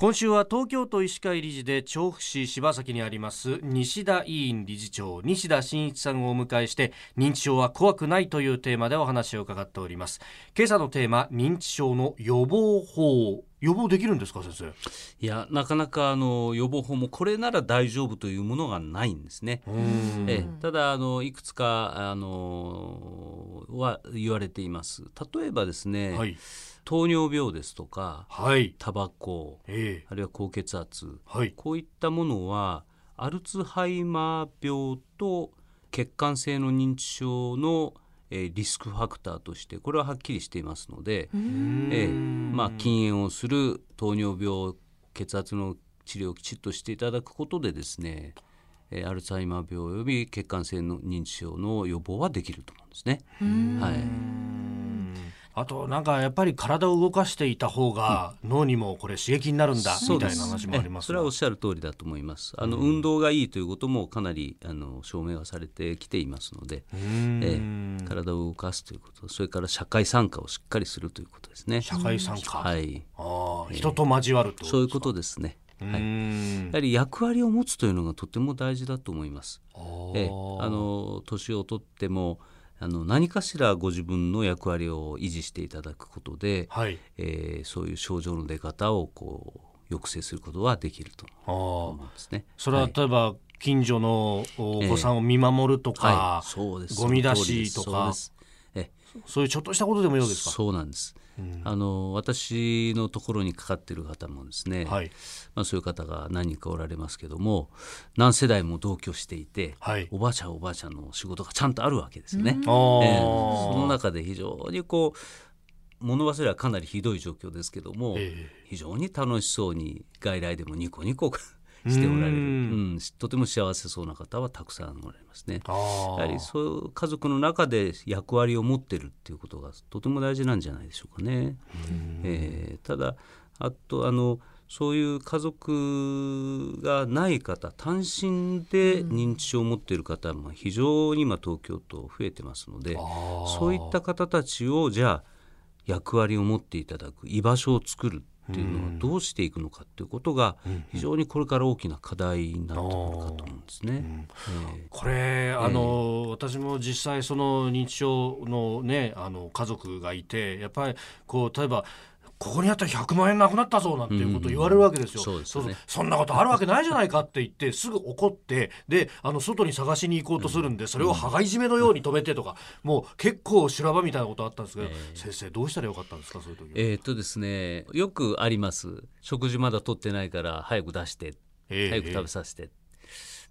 今週は東京都医師会理事で調布市柴崎にあります西田委員理事長西田真一さんをお迎えして認知症は怖くないというテーマでお話を伺っております。今朝のテーマ認知症の予防法。予防できるんですか先生？いやなかなかあの予防法もこれなら大丈夫というものがないんですね。え。ただあのいくつかあのは言われています。例えばですね、はい、糖尿病ですとか、はい、タバコ、えー、あるいは高血圧、はい、こういったものはアルツハイマー病と血管性の認知症のえー、リスクファクターとしてこれははっきりしていますので、えーまあ、禁煙をする糖尿病血圧の治療をきちっとしていただくことでですね、えー、アルツハイマー病および血管性の認知症の予防はできると思うんですね。はいあとなんかやっぱり体を動かしていた方が脳にもこれ刺激になるんだみたいな話もありますそれはおっしゃる通りだと思います。あの、運動がいいということもかなりあの証明はされてきていますので、え体を動かすということそれから社会参加をしっかりするということですね。社会参加。はい。あ、人と交わるとそういうことですね。はい、やはり役割を持つというのがとても大事だと思います。えあの年を取ってもあの何かしらご自分の役割を維持していただくことで、はい、えー、そういう症状の出方をこう抑制することはできると思うんですね。それは例えば、はい、近所のお子さんを見守るとか、えーはい、そうです。ゴミ出しとかそういうちょっとしたことでもようですか？そうなんです、うん、あの私のところにかかっている方もですね、はい、まあ、そういう方が何人かおられますけども何世代も同居していて、はい、おばあちゃんおばあちゃんの仕事がちゃんとあるわけですね。えー、その中で非常にこう物忘れはかなりひどい状況ですけども、えー、非常に楽しそうに外来でもニコニコしておられる、うん、とても幸せそうな方はたくさんおられますね。やはりそういう家族の中で役割を持ってるっていうことがとても大事なんじゃないでしょうかね。えー、ただあとあのそういう家族がない方単身で認知症を持っている方も非常に今東京都増えてますのでそういった方たちをじゃあ役割を持っていただく居場所を作るっていうのはどうしていくのかっていうことが非常にこれから大きな課題になってくるかと思うんですね。これあの、私も実際その認知症のねあの家族がいてやっぱりこう例えばここにあったら100万円なくなったぞなんていうことを言われるわけですよ。そうそ、ね、そんなことあるわけないじゃないかって言ってすぐ怒ってであの外に探しに行こうとするんでそれを羽交い締めのように止めてとかもう結構修羅場みたいなことあったんですけど、えー、先生どうしたらよかったんですかそういう時えー、っとですねよくあります。食事まだ取ってないから早く出して、えー、早く食べさせて、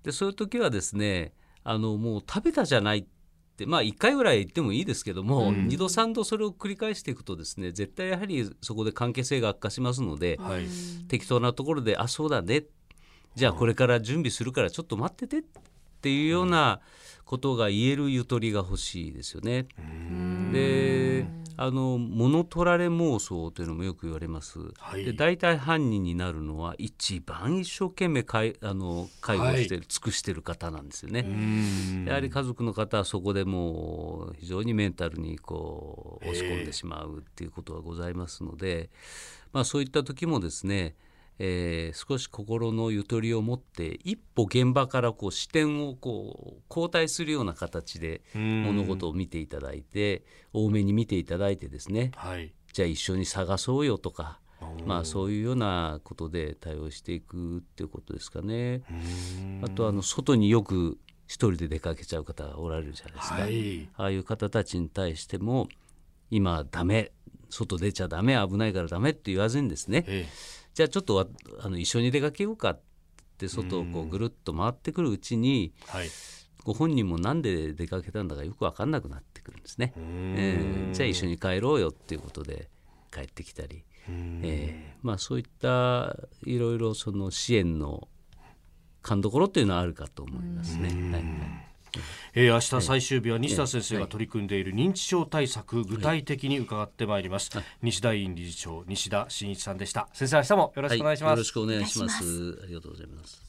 でそういう時はですねあのもう食べたじゃないってまあ1回ぐらい言ってもいいですけども、うん、2度3度それを繰り返していくとですね絶対やはりそこで関係性が悪化しますので、はい、適当なところで「あそうだね」じゃあこれから準備するからちょっと待っててっていうようなことが言えるゆとりが欲しいですよね。であの物取られ妄想というのもよく言われます。はい、で大体犯人になるのは一番一生懸命かいあの介護して、はい、尽くしてる方なんですよね。やはり家族の方はそこでもう非常にメンタルにこう押し込んでしまうっていうことがございますので、まあ、そういった時もですねえー、少し心のゆとりを持って一歩現場からこう視点をこう交代するような形で物事を見ていただいて多めに見ていただいてですね、はい、じゃあ一緒に探そうよとか。まあ、そういうようなことで対応していくっていうことですかね。あとあの外によく一人で出かけちゃう方がおられるじゃないですか、はい、ああいう方たちに対しても今ダメ外出ちゃダメ危ないからダメって言わずにですね、ええじゃあちょっとあの一緒に出かけようかって外をこうぐるっと回ってくるうちに、はい、ご本人もなんで出かけたんだかよく分かんなくなってくるんですね。えー、じゃあ一緒に帰ろうよっていうことで帰ってきたり、えー、まあ、そういったいろいろその支援の勘どころっていうのはあるかと思いますね。はいえー、明日最終日は西田先生が取り組んでいる認知症対策、具体的に伺ってまいります、はい、西田院理事長西田真一さんでした。先生明日もよろしくお願いします、はい、よろしくお願いします。ありがとうございます